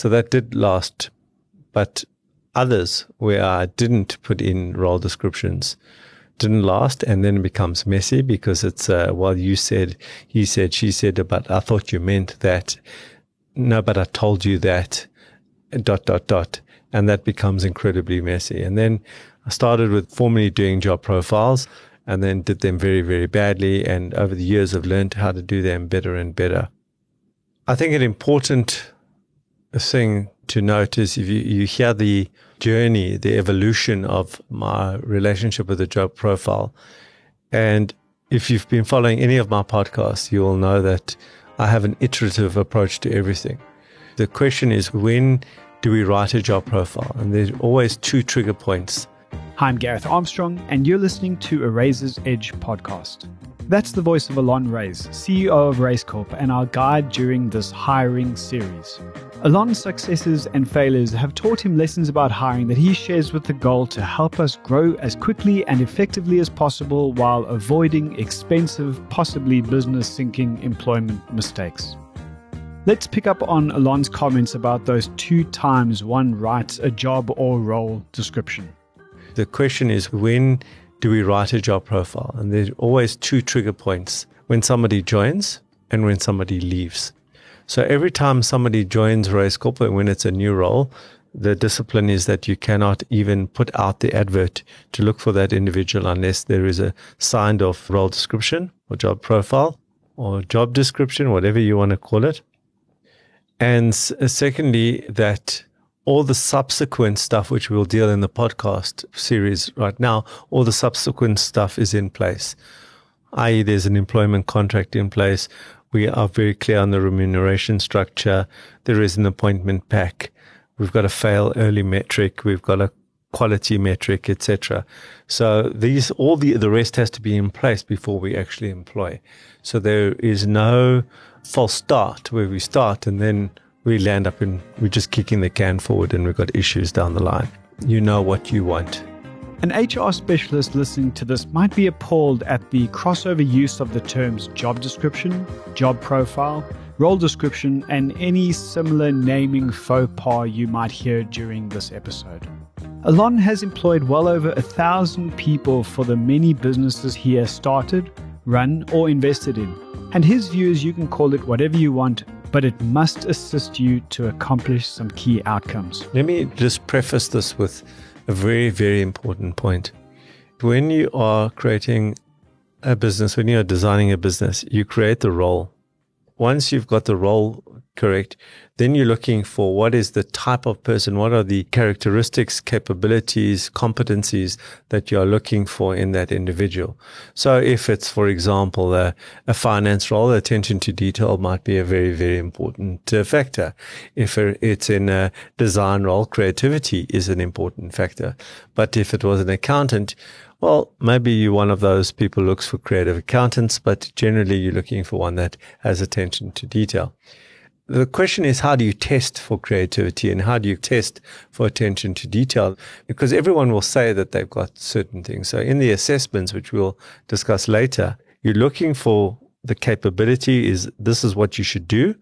So that did last. But others where I didn't put in role descriptions didn't last and then it becomes messy because it's uh, well you said he said she said but i thought you meant that no but i told you that dot dot dot and that becomes incredibly messy and then i started with formally doing job profiles and then did them very very badly and over the years i've learned how to do them better and better i think an important thing to note is if you, you hear the journey, the evolution of my relationship with the job profile. And if you've been following any of my podcasts, you will know that I have an iterative approach to everything. The question is when do we write a job profile? And there's always two trigger points. Hi, I'm Gareth Armstrong, and you're listening to a Razor's Edge podcast. That's the voice of Allon Raiz, CEO of Raizcorp, and our guide during this hiring series. Allon's successes and failures have taught him lessons about hiring that he shares with the goal to help us grow as quickly and effectively as possible while avoiding expensive, possibly business sinking employment mistakes. Let's pick up on Allon's comments about those two times one writes a job or role description. The question is when do we write a job profile? And there's always two trigger points when somebody joins and when somebody leaves. So every time somebody joins Raizcorp, when it's a new role, the discipline is that you cannot even put out the advert to look for that individual unless there is a signed off role description or job profile or job description, whatever you want to call it. And secondly, that all the subsequent stuff, which we'll deal in the podcast series right now, all the subsequent stuff is in place, i.e., there's an employment contract in place. We are very clear on the remuneration structure. There is an appointment pack. We've got a fail early metric. We've got a quality metric, etc. So these, all the, the rest has to be in place before we actually employ. So there is no false start where we start and then we land up in, we're just kicking the can forward and we've got issues down the line. You know what you want. An HR specialist listening to this might be appalled at the crossover use of the terms job description, job profile, role description, and any similar naming faux pas you might hear during this episode. Allon has employed well over a thousand people for the many businesses he has started, run, or invested in. And his view is you can call it whatever you want, but it must assist you to accomplish some key outcomes. Let me just preface this with a very, very important point. When you are creating a business, when you're designing a business, you create the role. Once you've got the role correct, then you're looking for what is the type of person, what are the characteristics, capabilities, competencies that you're looking for in that individual. So if it's, for example, a, a finance role, attention to detail might be a very, very important uh, factor. If it's in a design role, creativity is an important factor. But if it was an accountant, well, maybe you're one of those people looks for creative accountants, but generally you're looking for one that has attention to detail. The question is, how do you test for creativity and how do you test for attention to detail? Because everyone will say that they've got certain things. So in the assessments, which we'll discuss later, you're looking for the capability is this is what you should do.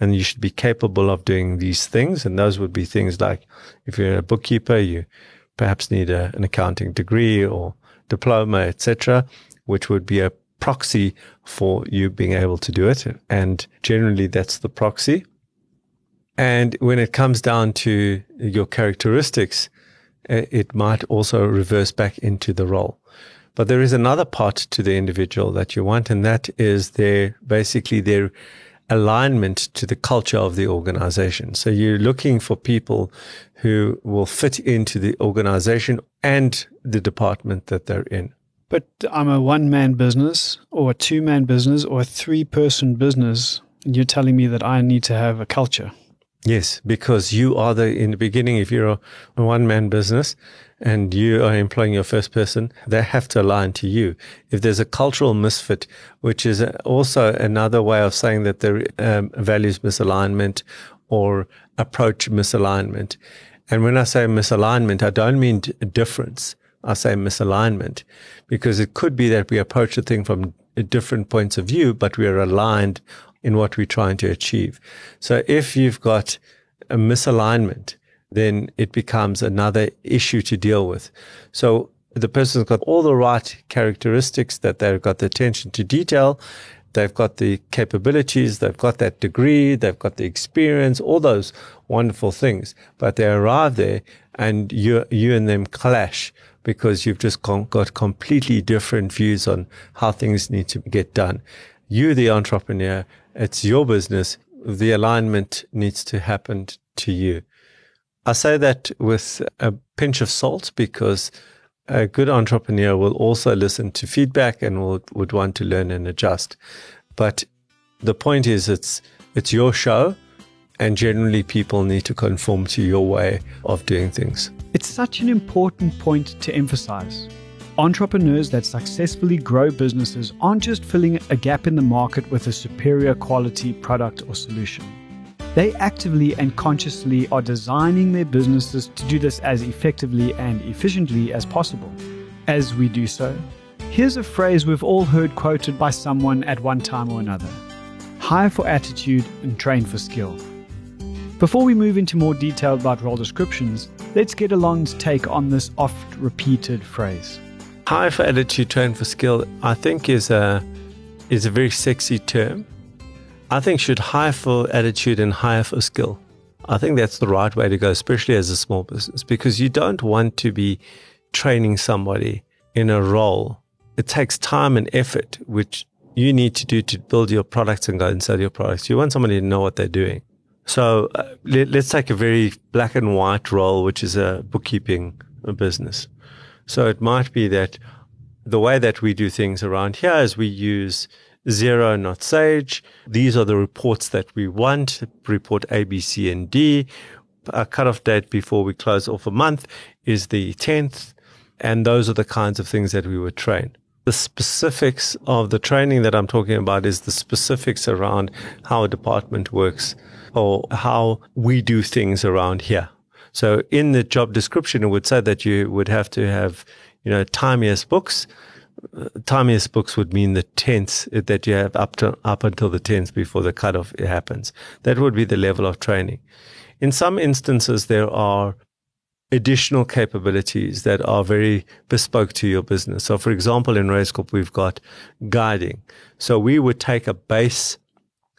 And you should be capable of doing these things. And those would be things like if you're a bookkeeper, you perhaps need a, an accounting degree or diploma, etc., which would be a proxy for you being able to do it. And generally, that's the proxy. And when it comes down to your characteristics, eh, it might also reverse back into the role. But there is another part to the individual that you want, and that is their basically their alignment to the culture of the organization. So you're looking for people who will fit into the organization and the department that they're in. But I'm a one man business or a two man business or a three person business. And you're telling me that I need to have a culture. Yes, because you are the, in the beginning, if you're a, one man business and you are employing your first person, they have to align to you. If there's a cultural misfit, which is also another way of saying that there um, values misalignment or approach misalignment. And when I say misalignment, I don't mean difference. I say misalignment because it could be that we approach the thing from different points of view, but we are aligned in what we're trying to achieve. So if you've got a misalignment, then it becomes another issue to deal with. So the person's got all the right characteristics that they've got the attention to detail, they've got the capabilities, they've got that degree, they've got the experience, all those wonderful things. But they arrive there and you, you and them clash because you've just got completely different views on how things need to get done. You, the entrepreneur, it's your business. The alignment needs to happen to you. I say that with a pinch of salt because a good entrepreneur will also listen to feedback and will, would want to learn and adjust. But the point is, it's it's your show, and generally people need to conform to your way of doing things. It's such an important point to emphasize. Entrepreneurs that successfully grow businesses aren't just filling a gap in the market with a superior quality product or solution. They actively and consciously are designing their businesses to do this as effectively and efficiently as possible. As we do so, here's a phrase we've all heard quoted by someone at one time or another hire for attitude and train for skill. Before we move into more detail about role descriptions, let's get Allon's take on this oft repeated phrase. Hire for attitude, train for skill, I think is a, is a very sexy term I think should hire for attitude and hire for skill. I think that's the right way to go, especially as a small business, because you don't want to be training somebody in a role. It takes time and effort, which you need to do to build your products and go and sell your products. You want somebody to know what they're doing. So uh, let, us take a very black and white role, which is a bookkeeping business. So it might be that the way that we do things around here is we use Xero, not Sage. These are the reports that we want. Report A, B, C, and D. A cutoff date before we close off a month is the 10th. And those are the kinds of things that we would train. The specifics of the training that I'm talking about is the specifics around how a department works or how we do things around here. So in the job description, it would say that you would have to have, you know, timiest books uh, timiest books would mean the tenths uh, that you have up to up until the tenth before the cutoff happens. That would be the level of training. In some instances, there are additional capabilities that are very bespoke to your business. So, for example, in Raizcorp, we've got guiding. So we would take a base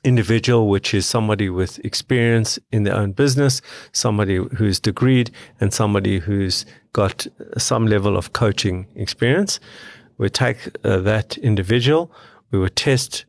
individual, which is somebody with experience in their own business, somebody who's degreed, and somebody who's got some level of coaching experience we take uh, that individual, we would test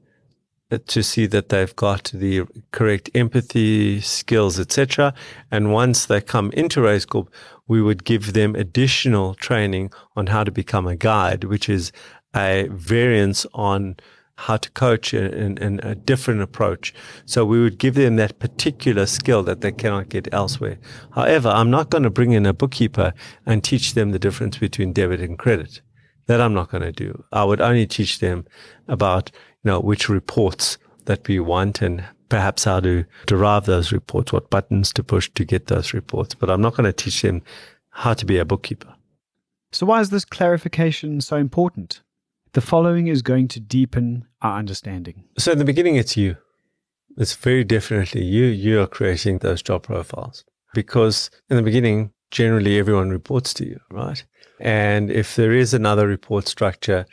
to see that they've got the correct empathy skills, etc. And once they come into Raizcorp, we would give them additional training on how to become a guide, which is a variance on how to coach in, in, a different approach. So we would give them that particular skill that they cannot get elsewhere. However, I'm not going to bring in a bookkeeper and teach them the difference between debit and credit. That I'm not going to do. I would only teach them about, you know, which reports that we want and perhaps how to derive those reports, what buttons to push to get those reports. But I'm not going to teach them how to be a bookkeeper. So, why is this clarification so important? The following is going to deepen our understanding. So, in the beginning, it's you. It's very definitely you. You are creating those job profiles because in the beginning, generally everyone reports to you, right? And if there is another report structure,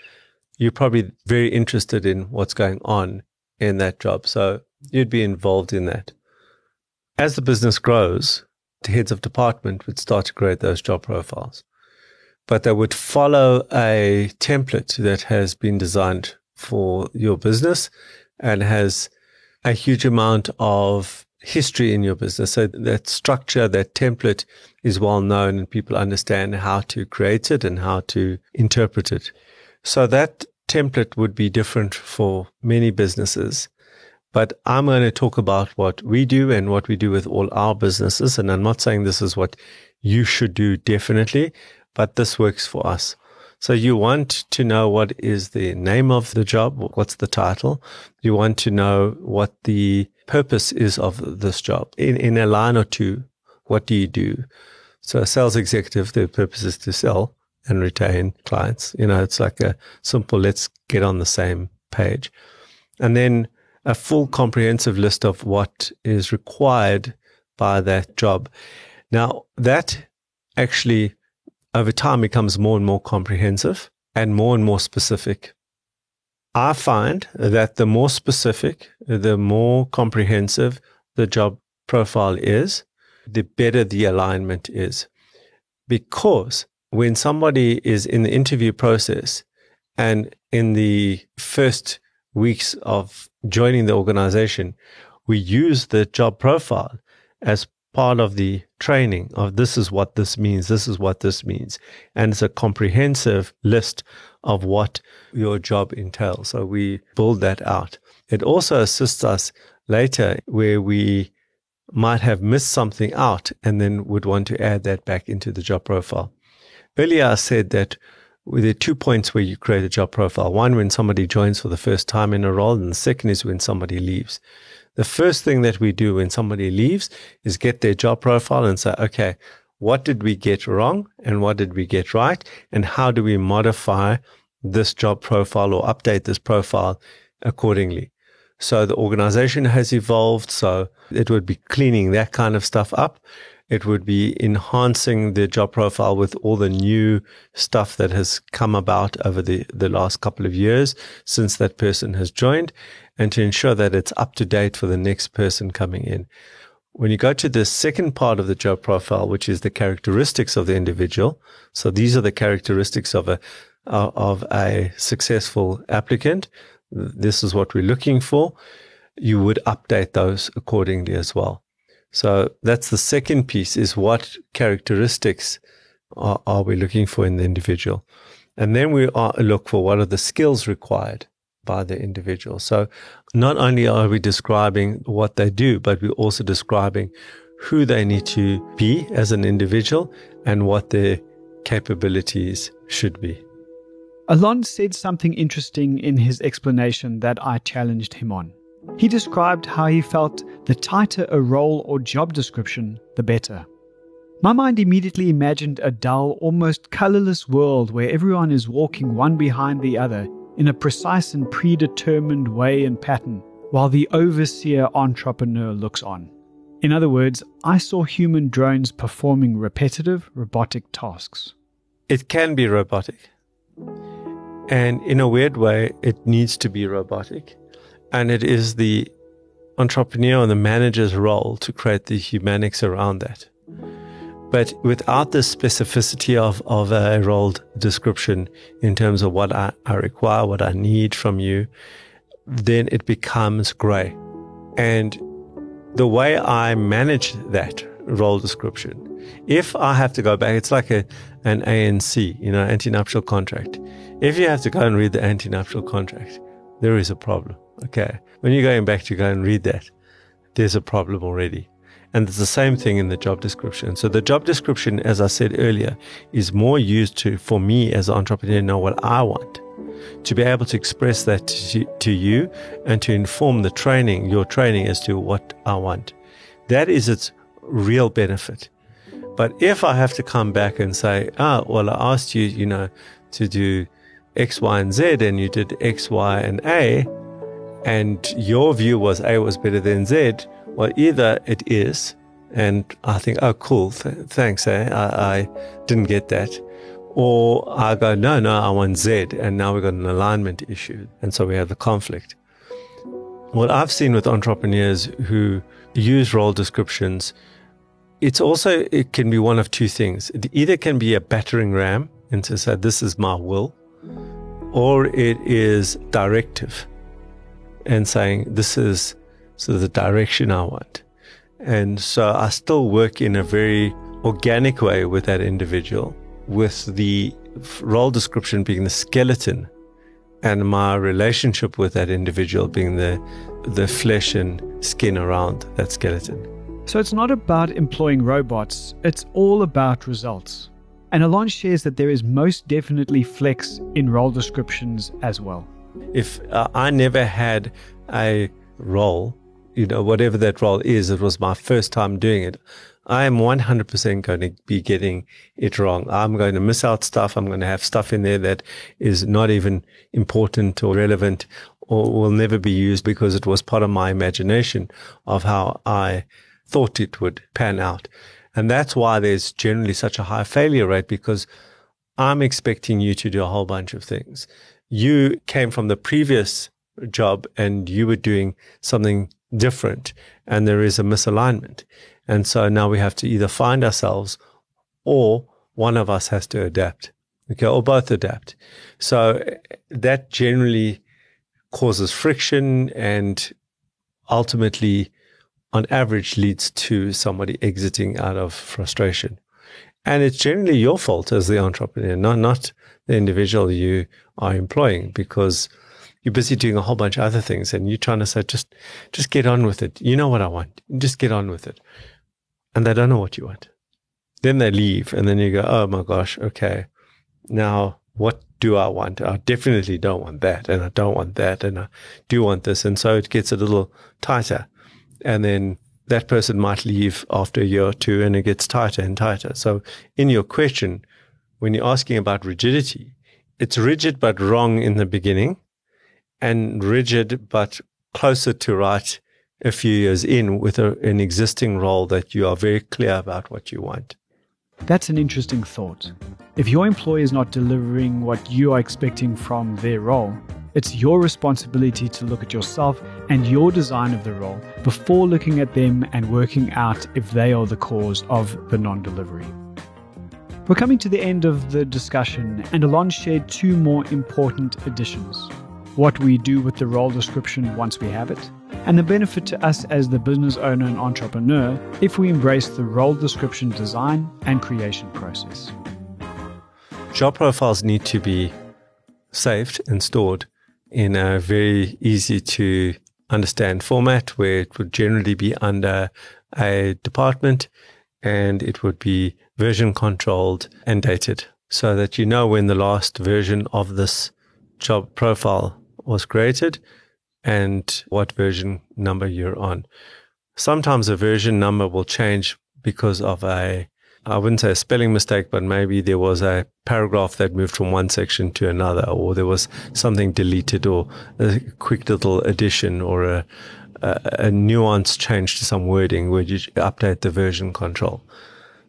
you're probably very interested in what's going on in that job. So you'd be involved in that. As the business grows, the heads of department would start to create those job profiles. But they would follow a template that has been designed for your business and has a huge amount of history in your business. So that structure, that template is well known and people understand how to create it and how to interpret it. So that template would be different for many businesses. But I'm going to talk about what we do and what we do with all our businesses. And I'm not saying this is what you should do definitely, but this works for us. So you want to know what is the name of the job? What's the title? You want to know what the purpose is of this job. In, in a line or two, what do you do? So a sales executive, their purpose is to sell and retain clients. You know, it's like a simple, let's get on the same page. And then a full comprehensive list of what is required by that job. Now, that actually over time becomes more and more comprehensive and more and more specific. I find that the more specific, the more comprehensive the job profile is, the better the alignment is. Because when somebody is in the interview process and in the first weeks of joining the organization, we use the job profile as part of the training of this is what this means, this is what this means. And it's a comprehensive list of what your job entails. So we build that out. It also assists us later where we might have missed something out and then would want to add that back into the job profile. Earlier, I said that there are two points where you create a job profile. One, when somebody joins for the first time in a role, and the second is when somebody leaves. The first thing that we do when somebody leaves is get their job profile and say, okay, what did we get wrong and what did we get right? And how do we modify this job profile or update this profile accordingly? So the organization has evolved. So it would be cleaning that kind of stuff up. It would be enhancing the job profile with all the new stuff that has come about over the, the last couple of years since that person has joined and to ensure that it's up to date for the next person coming in. When you go to the second part of the job profile, which is the characteristics of the individual. So these are the characteristics of a, uh, of a successful applicant. This is what we're looking for. You would update those accordingly as well. So that's the second piece is what characteristics are, are we looking for in the individual? And then we are, look for what are the skills required by the individual. So not only are we describing what they do, but we're also describing who they need to be as an individual and what their capabilities should be. Allon said something interesting in his explanation that I challenged him on. He described how he felt the tighter a role or job description, the better. My mind immediately imagined a dull, almost colorless world where everyone is walking one behind the other in a precise and predetermined way and pattern, while the overseer entrepreneur looks on. In other words, I saw human drones performing repetitive robotic tasks. It can be robotic. And in a weird way, it needs to be robotic and it is the entrepreneur and the manager's role to create the humanics around that. But without the specificity of, of a role description in terms of what I, I require, what I need from you, then it becomes gray. And the way I manage that role description, if I have to go back, it's like a, an ANC, you know, ante-nuptial contract. If you have to go and read the ante-nuptial contract, there is a problem. Okay. When you're going back to go and read that, there's a problem already. And it's the same thing in the job description. So the job description, as I said earlier, is more used to, for me as an entrepreneur, know what I want, to be able to express that to, you and to inform the training, your training as to what I want. That is its real benefit. But if I have to come back and say, ah, well, I asked you, you know, to do X, Y, and Z, and you did X, Y, and A, and your view was A was better than Z, well, either it is, and I think, oh, cool, th- thanks, eh? I, I didn't get that. Or I go, no, no, I want Z, and now we've got an alignment issue. And so we have the conflict. What I've seen with entrepreneurs who use role descriptions, it's also, it can be one of two things. It either can be a battering ram and to say, this is my will, or it is directive and saying, this is so the direction I want. And so I still work in a very organic way with that individual, with the role description being the skeleton and my relationship with that individual being the, the flesh and skin around that skeleton. So it's not about employing robots, it's all about results. And Allon shares that there is most definitely flex in role descriptions as well. If uh, I never had a role, you know, whatever that role is, it was my first time doing it. I am 100% going to be getting it wrong. I'm going to miss out stuff. I'm going to have stuff in there that is not even important or relevant or will never be used because it was part of my imagination of how I thought it would pan out. And that's why there's generally such a high failure rate because I'm expecting you to do a whole bunch of things. You came from the previous job and you were doing something different and there is a misalignment. And so now we have to either find ourselves or one of us has to adapt. Okay. Or both adapt. So that generally causes friction and ultimately on average leads to somebody exiting out of frustration. And it's generally your fault as the entrepreneur, not, not the individual you are employing because you're busy doing a whole bunch of other things and you're trying to say, just, just get on with it. You know what I want. Just get on with it. And they don't know what you want. Then they leave and then you go, Oh my gosh. Okay. Now what do I want? I definitely don't want that. And I don't want that. And I do want this. And so it gets a little tighter. And then that person might leave after a year or two and it gets tighter and tighter. So in your question, when you're asking about rigidity, it's rigid but wrong in the beginning and rigid but closer to right a few years in with a, an existing role that you are very clear about what you want. That's an interesting thought. If your employer is not delivering what you are expecting from their role, it's your responsibility to look at yourself and your design of the role before looking at them and working out if they are the cause of the non delivery. We're coming to the end of the discussion, and Allon shared two more important additions what we do with the role description once we have it, and the benefit to us as the business owner and entrepreneur if we embrace the role description design and creation process. Job profiles need to be saved and stored in a very easy to understand format where it would generally be under a department and it would be version controlled and dated so that you know when the last version of this job profile was created and what version number you're on. Sometimes a version number will change because of a I wouldn't say a spelling mistake, but maybe there was a paragraph that moved from one section to another, or there was something deleted, or a quick little addition, or a, a, a nuance change to some wording where you update the version control.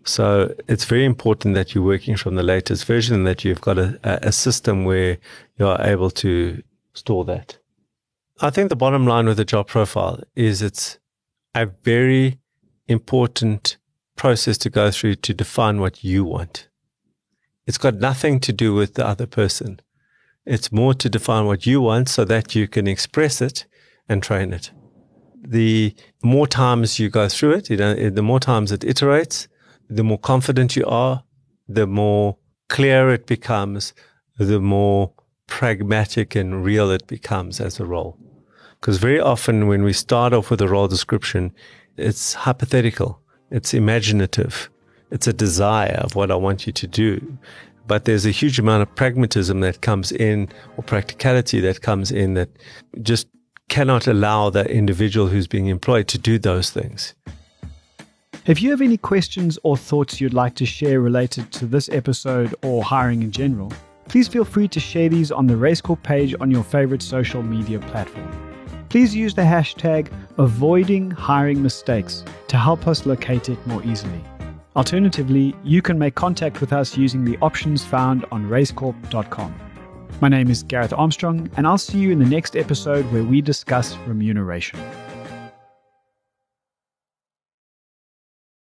So it's very important that you're working from the latest version and that you've got a, a system where you are able to store that. I think the bottom line with the job profile is it's a very important process to go through to define what you want. It's got nothing to do with the other person. It's more to define what you want so that you can express it and train it. The more times you go through it, you know, the more times it iterates, the more confident you are, the more clear it becomes, the more pragmatic and real it becomes as a role. Because very often when we start off with a role description, it's hypothetical. It's imaginative. It's a desire of what I want you to do. But there's a huge amount of pragmatism that comes in or practicality that comes in that just cannot allow that individual who's being employed to do those things. If you have any questions or thoughts you'd like to share related to this episode or hiring in general, please feel free to share these on the Raizcorp page on your favorite social media platform please use the hashtag avoiding hiring mistakes to help us locate it more easily. Alternatively, you can make contact with us using the options found on raizcorp.com. My name is Gareth Armstrong, and I'll see you in the next episode where we discuss remuneration.